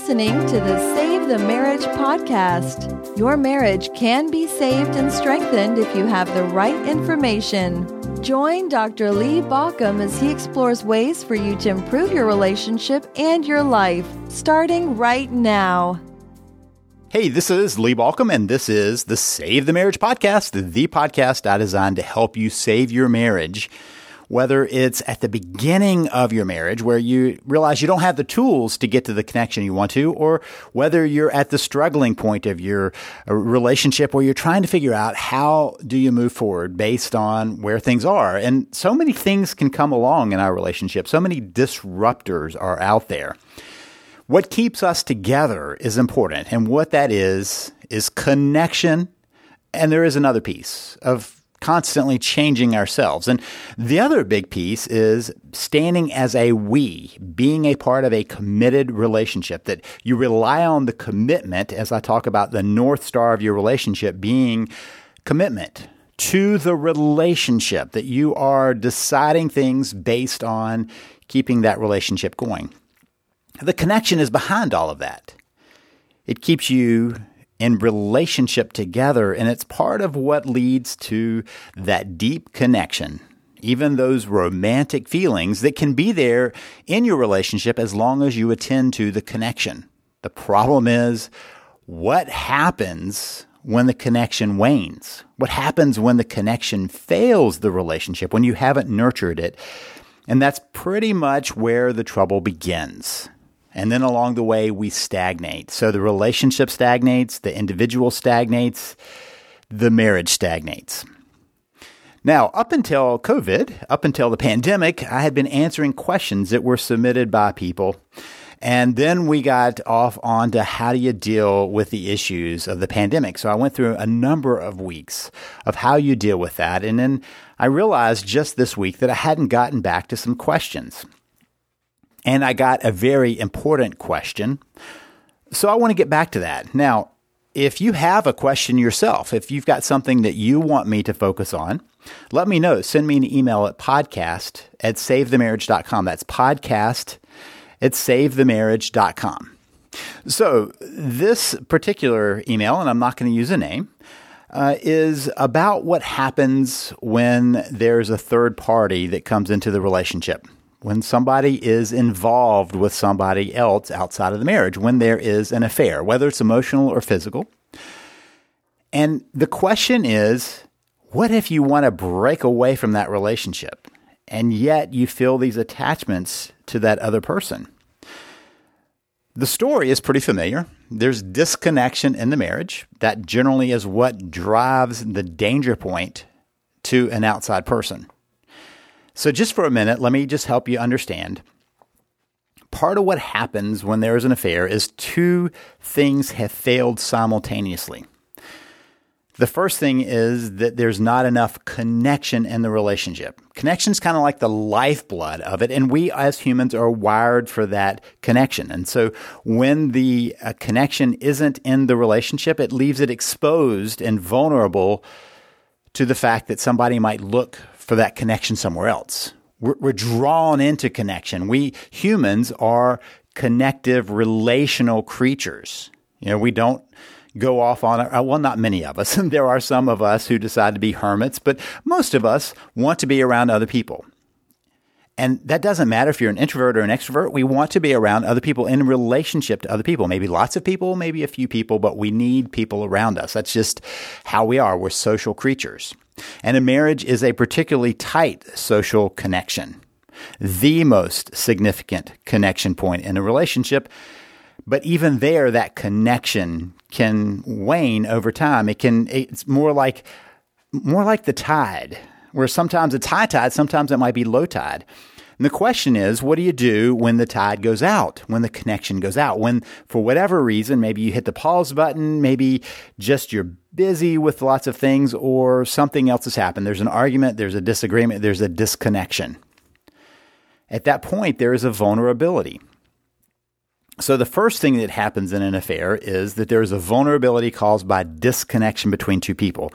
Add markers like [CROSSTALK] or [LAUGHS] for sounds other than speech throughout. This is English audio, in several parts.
listening to the Save the Marriage podcast. Your marriage can be saved and strengthened if you have the right information. Join Dr. Lee Baucom as he explores ways for you to improve your relationship and your life, starting right now. Hey, this is Lee Baucom, and this is the Save the Marriage podcast, the podcast I designed to help you save your marriage whether it's at the beginning of your marriage where you realize you don't have the tools to get to the connection you want to, or whether you're at the struggling point of your uh, relationship where you're trying to figure out how do you move forward based on where things are. And so many things can come along in our relationship. So many disruptors are out there. What keeps us together is important. And what that is, is connection. And there is another piece of constantly changing ourselves. And the other big piece is standing as a we, being a part of a committed relationship, that you rely on the commitment, as I talk about the North Star of your relationship being commitment to the relationship, that you are deciding things based on keeping that relationship going. The connection is behind all of that. It keeps you in relationship together. And it's part of what leads to that deep connection, even those romantic feelings that can be there in your relationship as long as you attend to the connection. The problem is what happens when the connection wanes? What happens when the connection fails the relationship, when you haven't nurtured it? And that's pretty much where the trouble begins. And then along the way, we stagnate. So the relationship stagnates, the individual stagnates, the marriage stagnates. Now, up until COVID, up until the pandemic, I had been answering questions that were submitted by people. And then we got off onto how do you deal with the issues of the pandemic. So I went through a number of weeks of how you deal with that. And then I realized just this week that I hadn't gotten back to some questions. And I got a very important question. So I want to get back to that. Now, if you have a question yourself, if you've got something that you want me to focus on, let me know. Send me an email at podcast at savethemarriage.com. That's podcast at savethemarriage.com. So, this particular email, and I'm not going to use a name, uh, is about what happens when there's a third party that comes into the relationship when somebody is involved with somebody else outside of the marriage, when there is an affair, whether it's emotional or physical. And the question is what if you want to break away from that relationship and yet you feel these attachments to that other person? The story is pretty familiar. There's disconnection in the marriage. That generally is what drives the danger point to an outside person. So, just for a minute, let me just help you understand. Part of what happens when there is an affair is two things have failed simultaneously. The first thing is that there's not enough connection in the relationship. Connection is kind of like the lifeblood of it, and we as humans are wired for that connection. And so when the uh, connection isn't in the relationship, it leaves it exposed and vulnerable to the fact that somebody might look for that connection somewhere else. We're, we're drawn into connection. We humans are connective, relational creatures. You know, we don't go off on it. Uh, well, not many of us. [LAUGHS] there are some of us who decide to be hermits, but most of us want to be around other people. And that doesn't matter if you're an introvert or an extrovert. We want to be around other people in relationship to other people. Maybe lots of people, maybe a few people, but we need people around us. That's just how we are. We're social creatures. And a marriage is a particularly tight social connection, the most significant connection point in a relationship. But even there, that connection can wane over time. It can, it's more like, more like the tide, where sometimes it's high tide, sometimes it might be low tide. And the question is, what do you do when the tide goes out, when the connection goes out, when for whatever reason, maybe you hit the pause button, maybe just you're busy with lots of things or something else has happened. There's an argument, there's a disagreement, there's a disconnection. At that point, there is a vulnerability. So, the first thing that happens in an affair is that there is a vulnerability caused by disconnection between two people.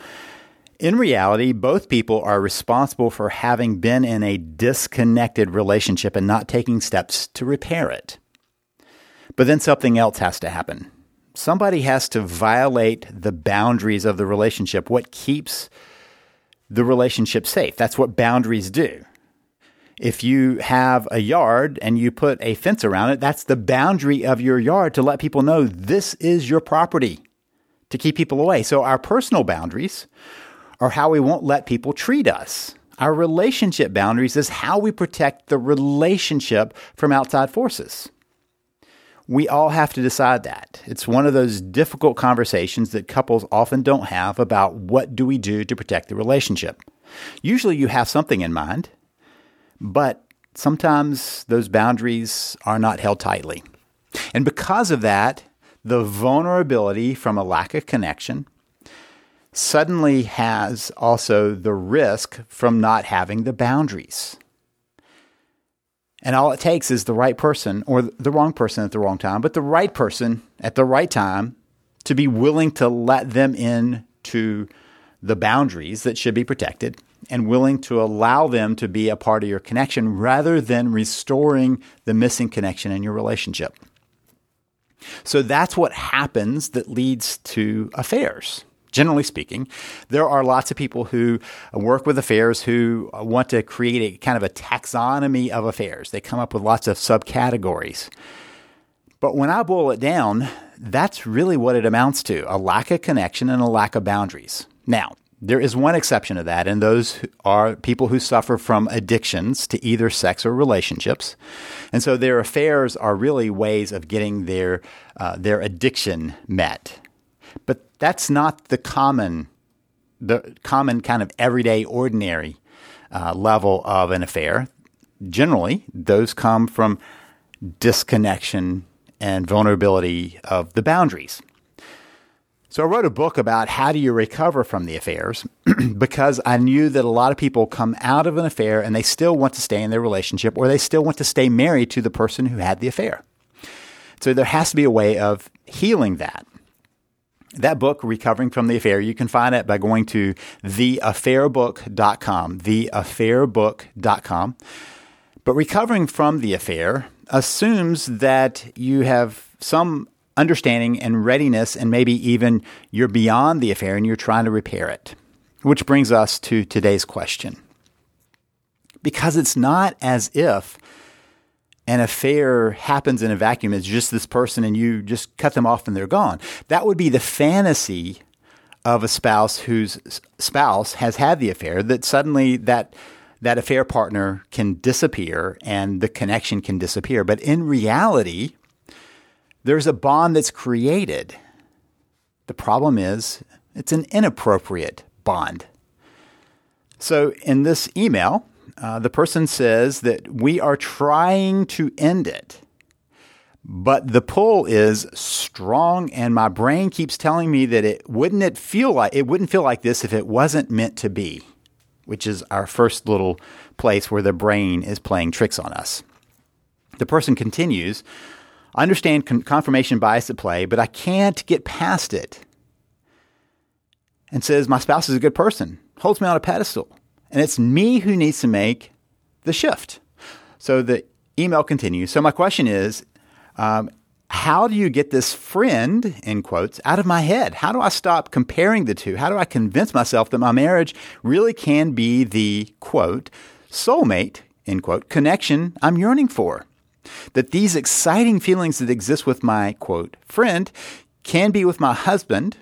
In reality, both people are responsible for having been in a disconnected relationship and not taking steps to repair it. But then something else has to happen. Somebody has to violate the boundaries of the relationship, what keeps the relationship safe. That's what boundaries do. If you have a yard and you put a fence around it, that's the boundary of your yard to let people know this is your property to keep people away. So our personal boundaries are how we won't let people treat us. Our relationship boundaries is how we protect the relationship from outside forces. We all have to decide that. It's one of those difficult conversations that couples often don't have about what do we do to protect the relationship. Usually you have something in mind, but sometimes those boundaries are not held tightly. And because of that, the vulnerability from a lack of connection suddenly has also the risk from not having the boundaries. And all it takes is the right person or the wrong person at the wrong time, but the right person at the right time to be willing to let them in to the boundaries that should be protected and willing to allow them to be a part of your connection rather than restoring the missing connection in your relationship. So that's what happens that leads to affairs. Generally speaking, there are lots of people who work with affairs who want to create a kind of a taxonomy of affairs. They come up with lots of subcategories. But when I boil it down, that's really what it amounts to a lack of connection and a lack of boundaries. Now, there is one exception to that, and those are people who suffer from addictions to either sex or relationships. And so their affairs are really ways of getting their, uh, their addiction met. But that's not the common, the common kind of everyday, ordinary uh, level of an affair. Generally, those come from disconnection and vulnerability of the boundaries. So I wrote a book about how do you recover from the affairs [CLEARS THROAT] because I knew that a lot of people come out of an affair and they still want to stay in their relationship or they still want to stay married to the person who had the affair. So there has to be a way of healing that. That book, Recovering from the Affair, you can find it by going to theaffairbook.com, theaffairbook.com. But recovering from the affair assumes that you have some understanding and readiness, and maybe even you're beyond the affair and you're trying to repair it. Which brings us to today's question. Because it's not as if an affair happens in a vacuum, it's just this person and you just cut them off and they're gone. That would be the fantasy of a spouse whose spouse has had the affair that suddenly that that affair partner can disappear and the connection can disappear. But in reality, there's a bond that's created. The problem is it's an inappropriate bond. So in this email, uh, the person says that we are trying to end it, but the pull is strong, and my brain keeps telling me that it wouldn't it feel like it wouldn't feel like this if it wasn't meant to be, which is our first little place where the brain is playing tricks on us. The person continues I understand con- confirmation bias at play, but I can't get past it. And says, My spouse is a good person, holds me on a pedestal. And it's me who needs to make the shift. So the email continues. So my question is, um, how do you get this friend, in quotes, out of my head? How do I stop comparing the two? How do I convince myself that my marriage really can be the, quote, soulmate, end quote, connection I'm yearning for? that these exciting feelings that exist with my quote friend can be with my husband,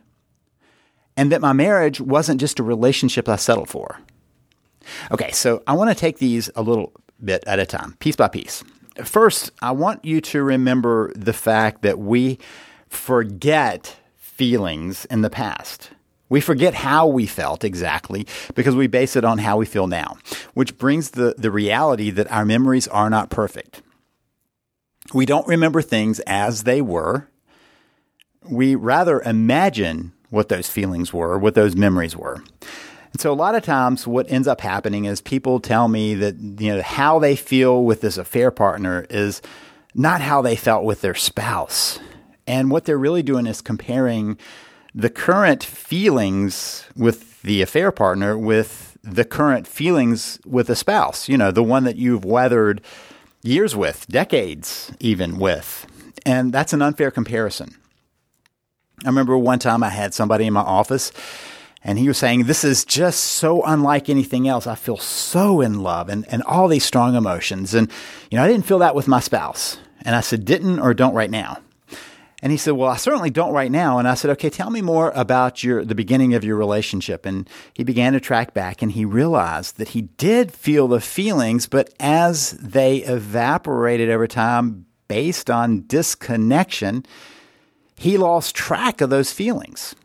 and that my marriage wasn't just a relationship I settled for. Okay, so I want to take these a little bit at a time, piece by piece. First, I want you to remember the fact that we forget feelings in the past. We forget how we felt exactly because we base it on how we feel now, which brings the, the reality that our memories are not perfect. We don't remember things as they were. We rather imagine what those feelings were, what those memories were. And so a lot of times what ends up happening is people tell me that you know how they feel with this affair partner is not how they felt with their spouse. And what they're really doing is comparing the current feelings with the affair partner with the current feelings with a spouse, you know, the one that you've weathered years with, decades even with. And that's an unfair comparison. I remember one time I had somebody in my office and he was saying, This is just so unlike anything else. I feel so in love and, and all these strong emotions. And, you know, I didn't feel that with my spouse. And I said, Didn't or don't right now. And he said, Well, I certainly don't right now. And I said, Okay, tell me more about your the beginning of your relationship. And he began to track back and he realized that he did feel the feelings, but as they evaporated over time based on disconnection, he lost track of those feelings.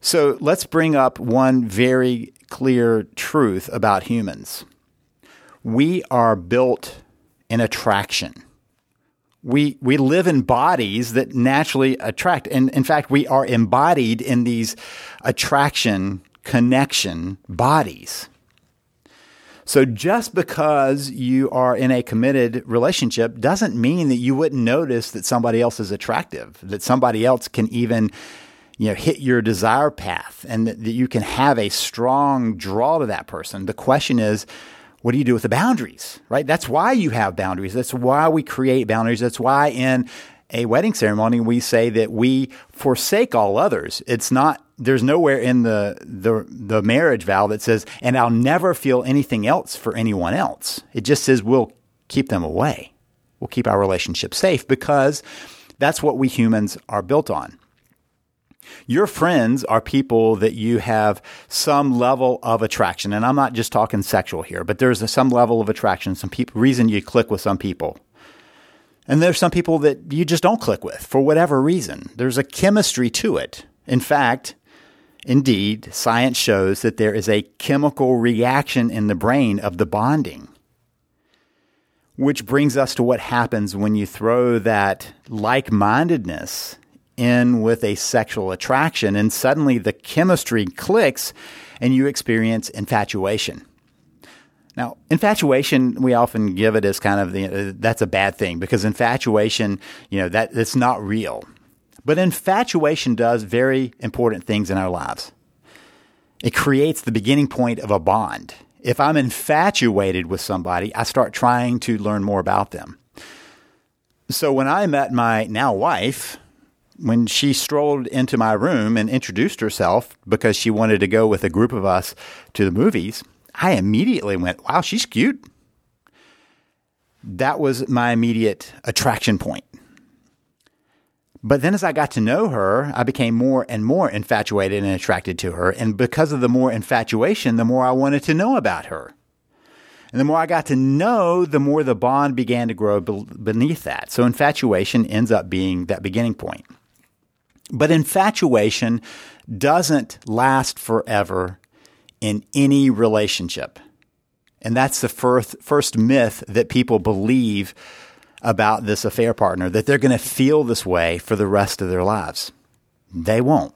So let's bring up one very clear truth about humans. We are built in attraction. We we live in bodies that naturally attract. And in fact we are embodied in these attraction connection bodies. So just because you are in a committed relationship doesn't mean that you wouldn't notice that somebody else is attractive that somebody else can even you know hit your desire path and that, that you can have a strong draw to that person the question is what do you do with the boundaries, right? That's why you have boundaries. That's why we create boundaries. That's why in a wedding ceremony we say that we forsake all others. It's not there's nowhere in the the the marriage vow that says and I'll never feel anything else for anyone else. It just says we'll keep them away. We'll keep our relationship safe because that's what we humans are built on. Your friends are people that you have some level of attraction. And I'm not just talking sexual here, but there's a, some level of attraction, some people, reason you click with some people. And there's some people that you just don't click with for whatever reason. There's a chemistry to it. In fact, indeed, science shows that there is a chemical reaction in the brain of the bonding. Which brings us to what happens when you throw that like mindedness in with a sexual attraction, and suddenly the chemistry clicks and you experience infatuation. Now, infatuation, we often give it as kind of the, uh, that's a bad thing because infatuation, you know, that it's not real. But infatuation does very important things in our lives. It creates the beginning point of a bond. If I'm infatuated with somebody, I start trying to learn more about them. So when I met my now wife, when she strolled into my room and introduced herself because she wanted to go with a group of us to the movies, I immediately went, wow, she's cute. That was my immediate attraction point. But then as I got to know her, I became more and more infatuated and attracted to her. And because of the more infatuation, the more I wanted to know about her. And the more I got to know, the more the bond began to grow beneath that. So infatuation ends up being that beginning point. But infatuation doesn't last forever in any relationship. And that's the first, first myth that people believe about this affair partner, that they're going to feel this way for the rest of their lives. They won't.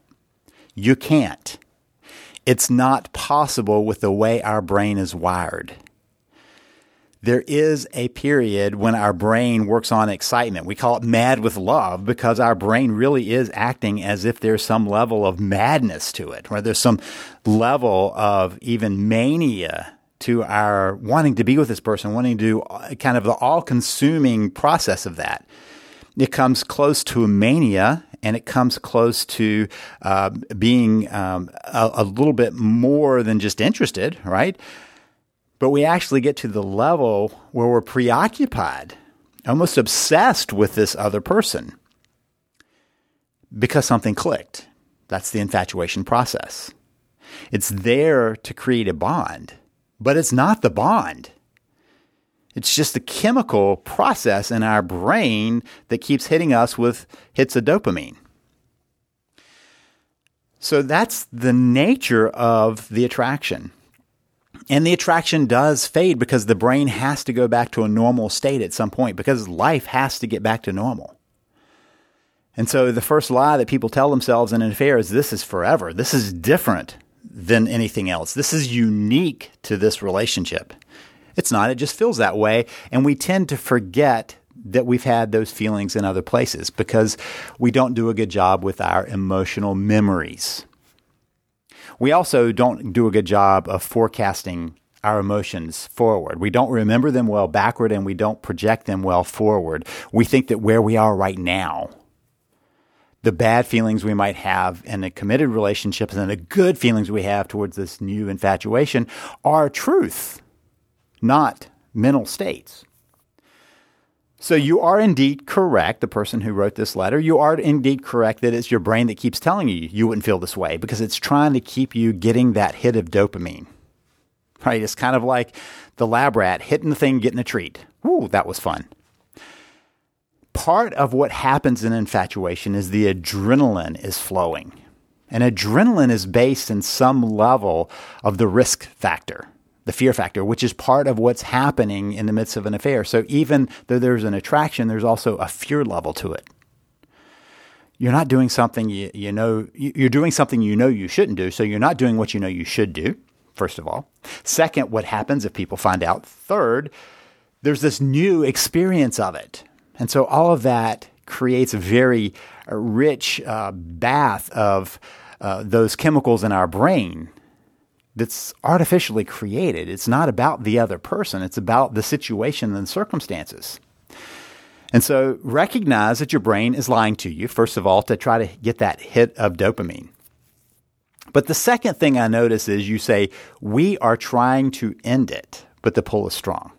You can't. It's not possible with the way our brain is wired there is a period when our brain works on excitement. We call it mad with love because our brain really is acting as if there's some level of madness to it, or there's some level of even mania to our wanting to be with this person, wanting to do uh, kind of the all consuming process of that. It comes close to a mania and it comes close to uh, being um, a, a little bit more than just interested, right? But we actually get to the level where we're preoccupied, almost obsessed with this other person because something clicked. That's the infatuation process. It's there to create a bond, but it's not the bond. It's just the chemical process in our brain that keeps hitting us with hits of dopamine. So that's the nature of the attraction. And the attraction does fade because the brain has to go back to a normal state at some point because life has to get back to normal. And so the first lie that people tell themselves in an affair is this is forever. This is different than anything else. This is unique to this relationship. It's not, it just feels that way. And we tend to forget that we've had those feelings in other places because we don't do a good job with our emotional memories. We also don't do a good job of forecasting our emotions forward. We don't remember them well backward and we don't project them well forward. We think that where we are right now, the bad feelings we might have in a committed relationship and the good feelings we have towards this new infatuation are truth, not mental states. So you are indeed correct, the person who wrote this letter. You are indeed correct that it's your brain that keeps telling you you wouldn't feel this way because it's trying to keep you getting that hit of dopamine. Right? It's kind of like the lab rat hitting the thing, getting a treat. Ooh, that was fun. Part of what happens in infatuation is the adrenaline is flowing. And adrenaline is based in some level of the risk factor the fear factor, which is part of what's happening in the midst of an affair. So even though there's an attraction, there's also a fear level to it. You're not doing something you, you know, you're doing something you know you shouldn't do. So you're not doing what you know you should do, first of all. Second, what happens if people find out? Third, there's this new experience of it. And so all of that creates a very rich uh, bath of uh, those chemicals in our brain that's artificially created. It's not about the other person, it's about the situation and circumstances. And so recognize that your brain is lying to you, first of all, to try to get that hit of dopamine. But the second thing I notice is you say, We are trying to end it, but the pull is strong.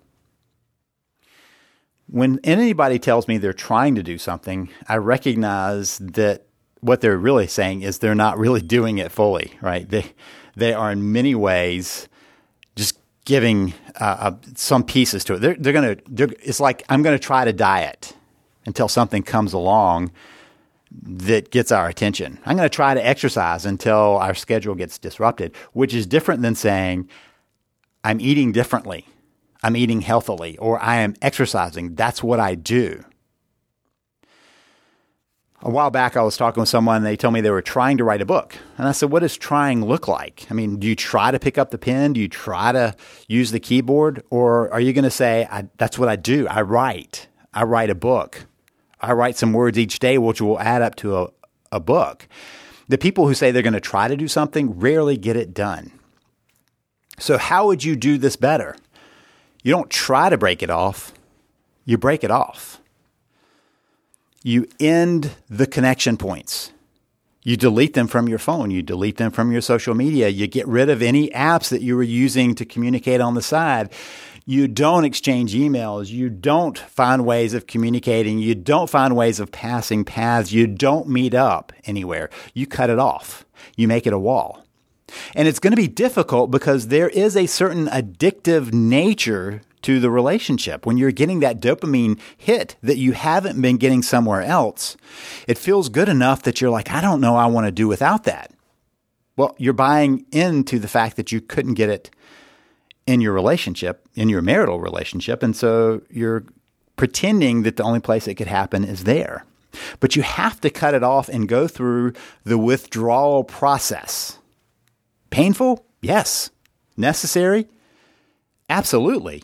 When anybody tells me they're trying to do something, I recognize that what they're really saying is they're not really doing it fully, right? They, they are in many ways just giving uh, uh, some pieces to it. They're, they're going to, it's like, I'm going to try to diet until something comes along that gets our attention. I'm going to try to exercise until our schedule gets disrupted, which is different than saying, I'm eating differently. I'm eating healthily or I am exercising. That's what I do a while back, I was talking with someone, they told me they were trying to write a book. And I said, What does trying look like? I mean, do you try to pick up the pen? Do you try to use the keyboard? Or are you going to say, That's what I do? I write. I write a book. I write some words each day, which will add up to a, a book. The people who say they're going to try to do something rarely get it done. So, how would you do this better? You don't try to break it off, you break it off you end the connection points. You delete them from your phone. You delete them from your social media. You get rid of any apps that you were using to communicate on the side. You don't exchange emails. You don't find ways of communicating. You don't find ways of passing paths. You don't meet up anywhere. You cut it off. You make it a wall. And it's going to be difficult because there is a certain addictive nature to the relationship. When you're getting that dopamine hit that you haven't been getting somewhere else, it feels good enough that you're like, I don't know, I want to do without that. Well, you're buying into the fact that you couldn't get it in your relationship, in your marital relationship. And so you're pretending that the only place it could happen is there. But you have to cut it off and go through the withdrawal process. Painful? Yes. Necessary? Absolutely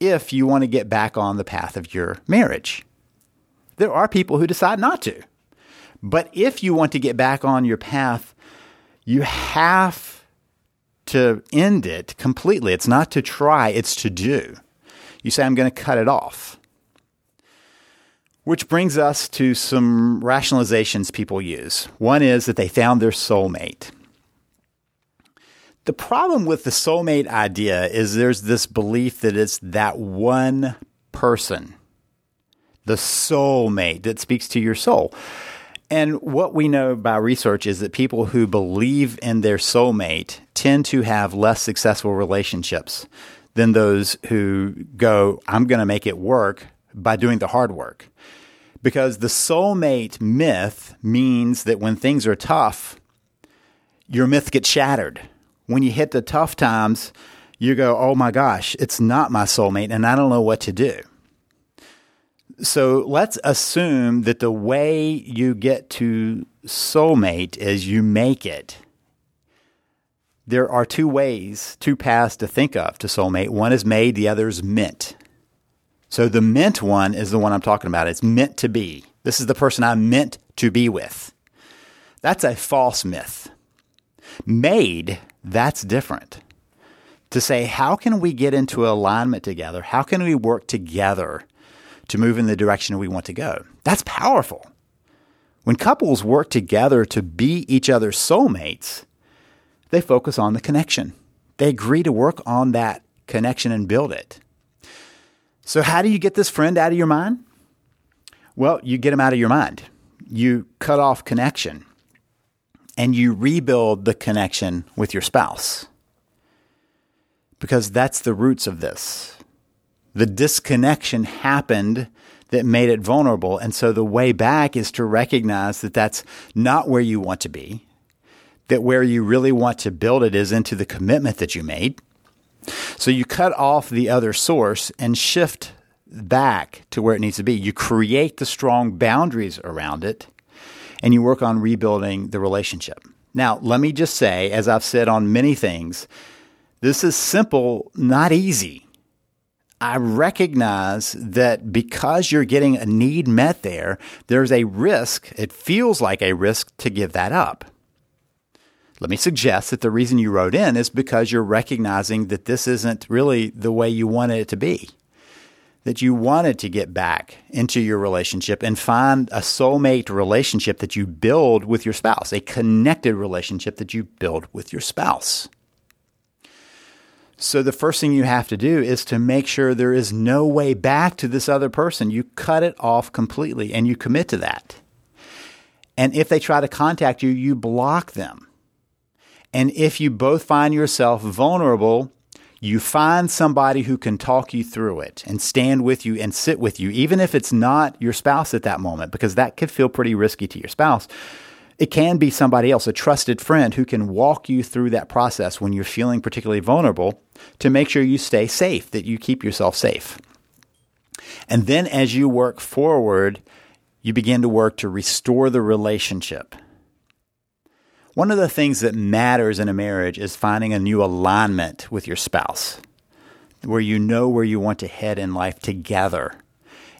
if you want to get back on the path of your marriage. There are people who decide not to. But if you want to get back on your path, you have to end it completely. It's not to try, it's to do. You say, I'm going to cut it off. Which brings us to some rationalizations people use. One is that they found their soulmate. The problem with the soulmate idea is there's this belief that it's that one person, the soulmate that speaks to your soul. And what we know by research is that people who believe in their soulmate tend to have less successful relationships than those who go, I'm going to make it work by doing the hard work. Because the soulmate myth means that when things are tough, your myth gets shattered when you hit the tough times, you go, oh my gosh, it's not my soulmate and I don't know what to do. So let's assume that the way you get to soulmate is you make it. There are two ways, two paths to think of to soulmate. One is made, the other is meant. So the meant one is the one I'm talking about. It's meant to be. This is the person I'm meant to be with. That's a false myth. Made that's different. to say, how can we get into alignment together? How can we work together to move in the direction we want to go? That's powerful. When couples work together to be each other's soulmates, they focus on the connection. They agree to work on that connection and build it. So, how do you get this friend out of your mind? Well, you get him out of your mind. You cut off connection and you rebuild the connection with your spouse. Because that's the roots of this. The disconnection happened that made it vulnerable. And so the way back is to recognize that that's not where you want to be, that where you really want to build it is into the commitment that you made. So you cut off the other source and shift back to where it needs to be. You create the strong boundaries around it and you work on rebuilding the relationship. Now, let me just say, as I've said on many things, this is simple, not easy. I recognize that because you're getting a need met there, there's a risk, it feels like a risk to give that up. Let me suggest that the reason you wrote in is because you're recognizing that this isn't really the way you wanted it to be. That you wanted to get back into your relationship and find a soulmate relationship that you build with your spouse, a connected relationship that you build with your spouse. So the first thing you have to do is to make sure there is no way back to this other person. You cut it off completely and you commit to that. And if they try to contact you, you block them. And if you both find yourself vulnerable, you find somebody who can talk you through it and stand with you and sit with you, even if it's not your spouse at that moment, because that could feel pretty risky to your spouse. It can be somebody else, a trusted friend who can walk you through that process when you're feeling particularly vulnerable to make sure you stay safe, that you keep yourself safe. And then as you work forward, you begin to work to restore the relationship. One of the things that matters in a marriage is finding a new alignment with your spouse, where you know where you want to head in life together,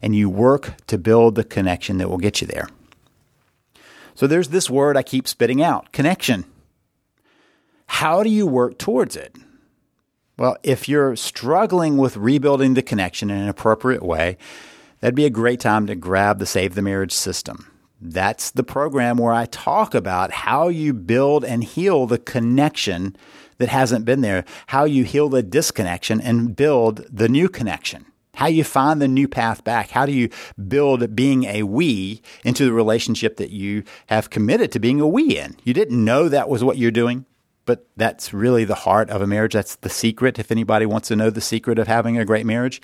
and you work to build the connection that will get you there. So there's this word I keep spitting out connection. How do you work towards it? Well, if you're struggling with rebuilding the connection in an appropriate way, that'd be a great time to grab the Save the Marriage system. That's the program where I talk about how you build and heal the connection that hasn't been there, how you heal the disconnection and build the new connection how you find the new path back. How do you build being a we into the relationship that you have committed to being a we in? You didn't know that was what you're doing, but that's really the heart of a marriage. That's the secret. If anybody wants to know the secret of having a great marriage,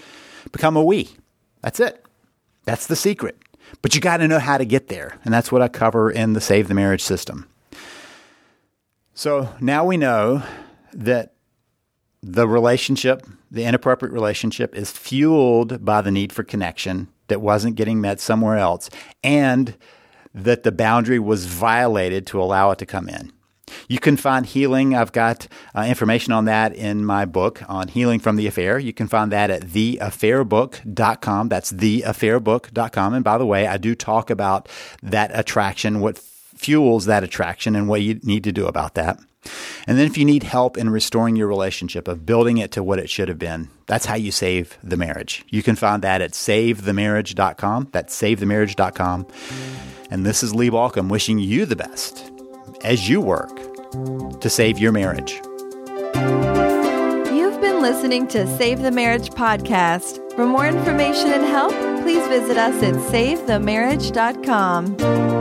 become a we. That's it. That's the secret. But you got to know how to get there. And that's what I cover in the Save the Marriage system. So now we know that the relationship, the inappropriate relationship, is fueled by the need for connection that wasn't getting met somewhere else, and that the boundary was violated to allow it to come in. You can find healing. I've got uh, information on that in my book on healing from the affair. You can find that at theaffairbook.com. That's theaffairbook.com. And by the way, I do talk about that attraction, what fuels that attraction, and what you need to do about that. And then if you need help in restoring your relationship, of building it to what it should have been, that's how you save the marriage. You can find that at savethemarriage.com. That's savethemarriage.com. And this is Lee Baucom wishing you the best as you work to save your marriage. You've been listening to Save the Marriage podcast. For more information and help, please visit us at savethemarriage.com.